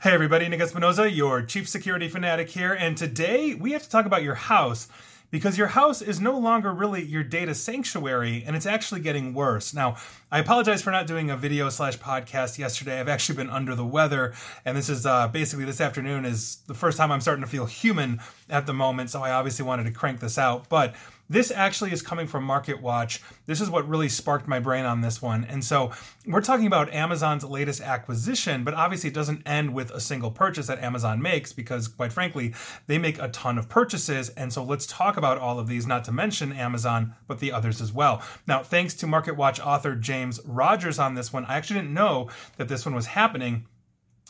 Hey everybody, Nick Espinosa, your chief security fanatic here, and today we have to talk about your house because your house is no longer really your data sanctuary and it's actually getting worse. Now, I apologize for not doing a video slash podcast yesterday. I've actually been under the weather, and this is uh, basically this afternoon is the first time I'm starting to feel human at the moment, so I obviously wanted to crank this out. But this actually is coming from Market Watch. This is what really sparked my brain on this one. And so we're talking about Amazon's latest acquisition, but obviously it doesn't end with a single purchase that Amazon makes because, quite frankly, they make a ton of purchases. And so let's talk about all of these, not to mention Amazon, but the others as well. Now, thanks to Market Watch author James Rogers on this one, I actually didn't know that this one was happening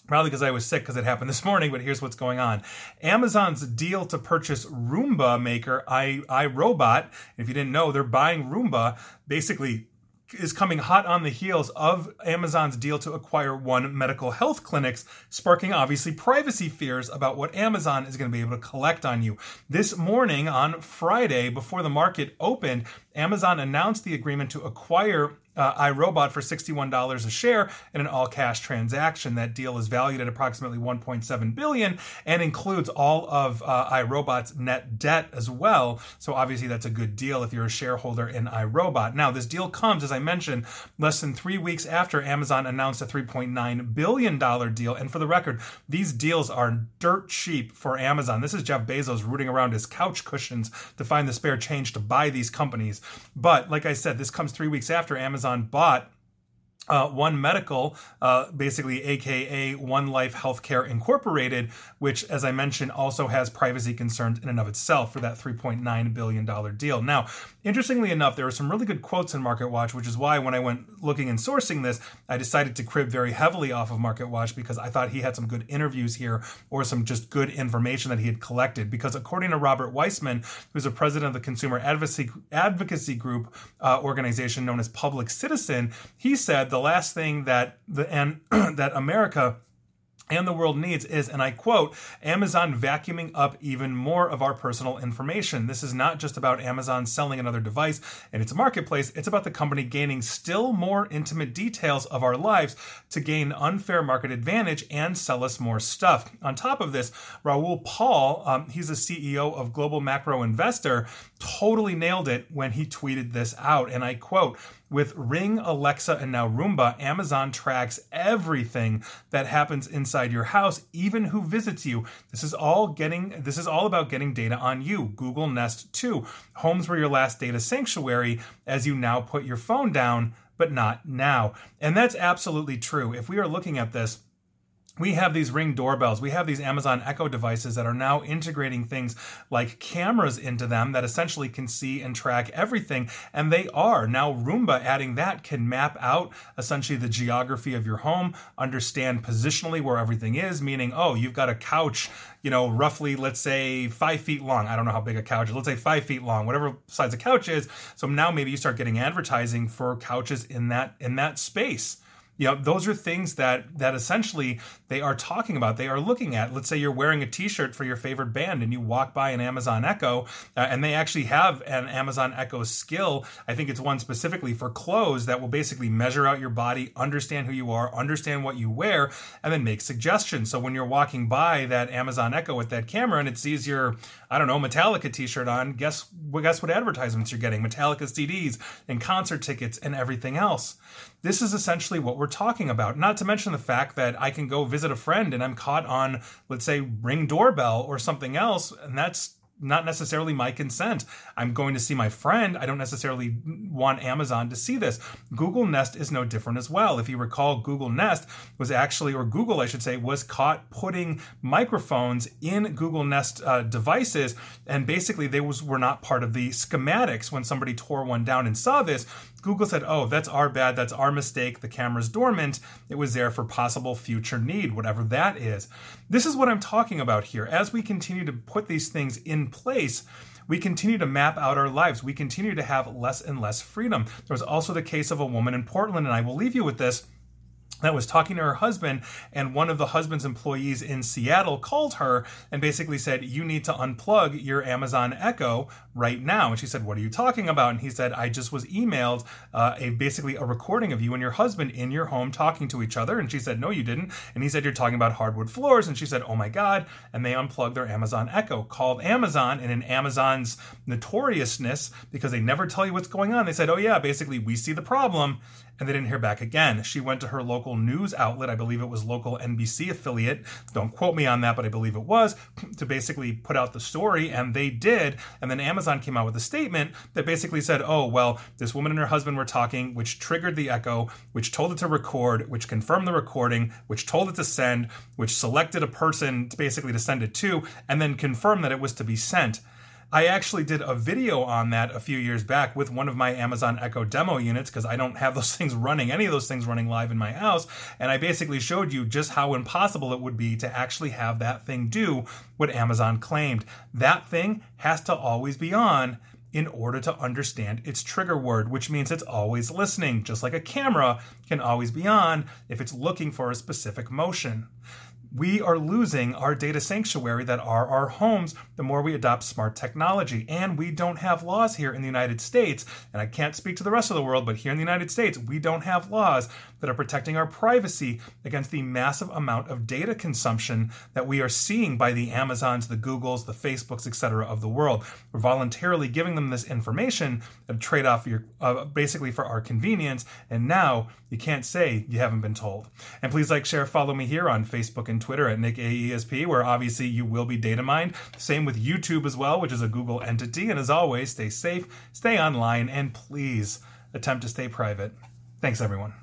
probably because I was sick because it happened this morning, but here's what's going on. Amazon's deal to purchase Roomba maker I, iRobot, if you didn't know, they're buying Roomba, basically is coming hot on the heels of Amazon's deal to acquire one medical health clinics, sparking obviously privacy fears about what Amazon is going to be able to collect on you. This morning on Friday, before the market opened, Amazon announced the agreement to acquire uh, iRobot for $61 a share in an all-cash transaction. That deal is valued at approximately 1.7 billion and includes all of uh, iRobot's net debt as well. So obviously that's a good deal if you're a shareholder in iRobot. Now this deal comes, as I mentioned, less than three weeks after Amazon announced a 3.9 billion dollar deal. And for the record, these deals are dirt cheap for Amazon. This is Jeff Bezos rooting around his couch cushions to find the spare change to buy these companies. But like I said, this comes three weeks after Amazon bought uh, One Medical, uh, basically AKA One Life Healthcare Incorporated, which, as I mentioned, also has privacy concerns in and of itself for that $3.9 billion deal. Now, interestingly enough, there are some really good quotes in Market Watch, which is why when I went looking and sourcing this, I decided to crib very heavily off of Market Watch because I thought he had some good interviews here or some just good information that he had collected. Because according to Robert Weissman, who's a president of the consumer advocacy, advocacy group uh, organization known as Public Citizen, he said the the last thing that the and that America and the world needs is, and I quote, Amazon vacuuming up even more of our personal information. This is not just about Amazon selling another device in its marketplace, it's about the company gaining still more intimate details of our lives to gain unfair market advantage and sell us more stuff. On top of this, Raoul Pal, um, he's a CEO of Global Macro Investor, totally nailed it when he tweeted this out, and I quote, with Ring, Alexa, and now Roomba, Amazon tracks everything that happens inside your house, even who visits you. This is all getting this is all about getting data on you. Google Nest 2. Homes were your last data sanctuary as you now put your phone down, but not now. And that's absolutely true. If we are looking at this, we have these ring doorbells. We have these amazon echo devices that are now integrating things like cameras into them that essentially can see and track everything and they are. Now roomba adding that can map out essentially the geography of your home understand positionally where everything is meaning oh you've got a couch you know roughly let's say five feet long. I don't know how big a couch is let's say five feet long whatever size a couch is. So now maybe you start getting advertising for couches in that in that space you know those are things that that essentially they are talking about they are looking at. Let's say you're wearing a t-shirt for your favorite band and you walk by an amazon echo uh, and they actually have an amazon echo skill. I think it's one specifically for clothes that will basically measure out your body understand who you are understand what you wear and then make suggestions. So when you're walking by that amazon echo with that camera and it sees your i don't know metallica t-shirt on guess guess what advertisements you're getting? Metallica cds and concert tickets and everything else. This is essentially what we're talking about. Not to mention the fact that I can go visit a friend and I'm caught on, let's say, ring doorbell or something else, and that's not necessarily my consent. I'm going to see my friend. I don't necessarily want Amazon to see this. Google Nest is no different as well. If you recall, Google Nest was actually, or Google, I should say, was caught putting microphones in Google Nest uh, devices, and basically they was were not part of the schematics. When somebody tore one down and saw this, Google said, "Oh, that's our bad. That's our mistake. The camera's dormant. It was there for possible future need, whatever that is." This is what I'm talking about here. As we continue to put these things in place, we continue to map out our lives. We continue to have less and less freedom. There was also the case of a woman in Portland, and I will leave you with this that was talking to her husband, and one of the husband's employees in Seattle called her and basically said, You need to unplug your Amazon Echo right now. And she said, What are you talking about? And he said, I just was emailed uh, a basically a recording of you and your husband in your home talking to each other. And she said, No, you didn't. And he said, You're talking about hardwood floors. And she said, Oh my God. And they unplugged their Amazon Echo, called Amazon, and in Amazon's notoriousness, because they never tell you what's going on, they said, Oh yeah, basically, we see the problem and they didn't hear back again. She went to her local news outlet, I believe it was local NBC affiliate, don't quote me on that, but I believe it was, to basically put out the story, and they did. And then Amazon came out with a statement that basically said, oh, well, this woman and her husband were talking, which triggered the echo, which told it to record, which confirmed the recording, which told it to send, which selected a person to basically to send it to, and then confirmed that it was to be sent. I actually did a video on that a few years back with one of my Amazon Echo demo units because I don't have those things running, any of those things running live in my house. And I basically showed you just how impossible it would be to actually have that thing do what Amazon claimed. That thing has to always be on in order to understand its trigger word, which means it's always listening, just like a camera can always be on if it's looking for a specific motion we are losing our data sanctuary that are our homes the more we adopt smart technology. And we don't have laws here in the United States. And I can't speak to the rest of the world, but here in the United States, we don't have laws that are protecting our privacy against the massive amount of data consumption that we are seeing by the Amazons, the Googles, the Facebooks, etc. of the world. We're voluntarily giving them this information at a trade off uh, basically for our convenience. And now you can't say you haven't been told. And please like, share, follow me here on Facebook and and Twitter at Nick AESP, where obviously you will be data mined. Same with YouTube as well, which is a Google entity. And as always, stay safe, stay online, and please attempt to stay private. Thanks, everyone.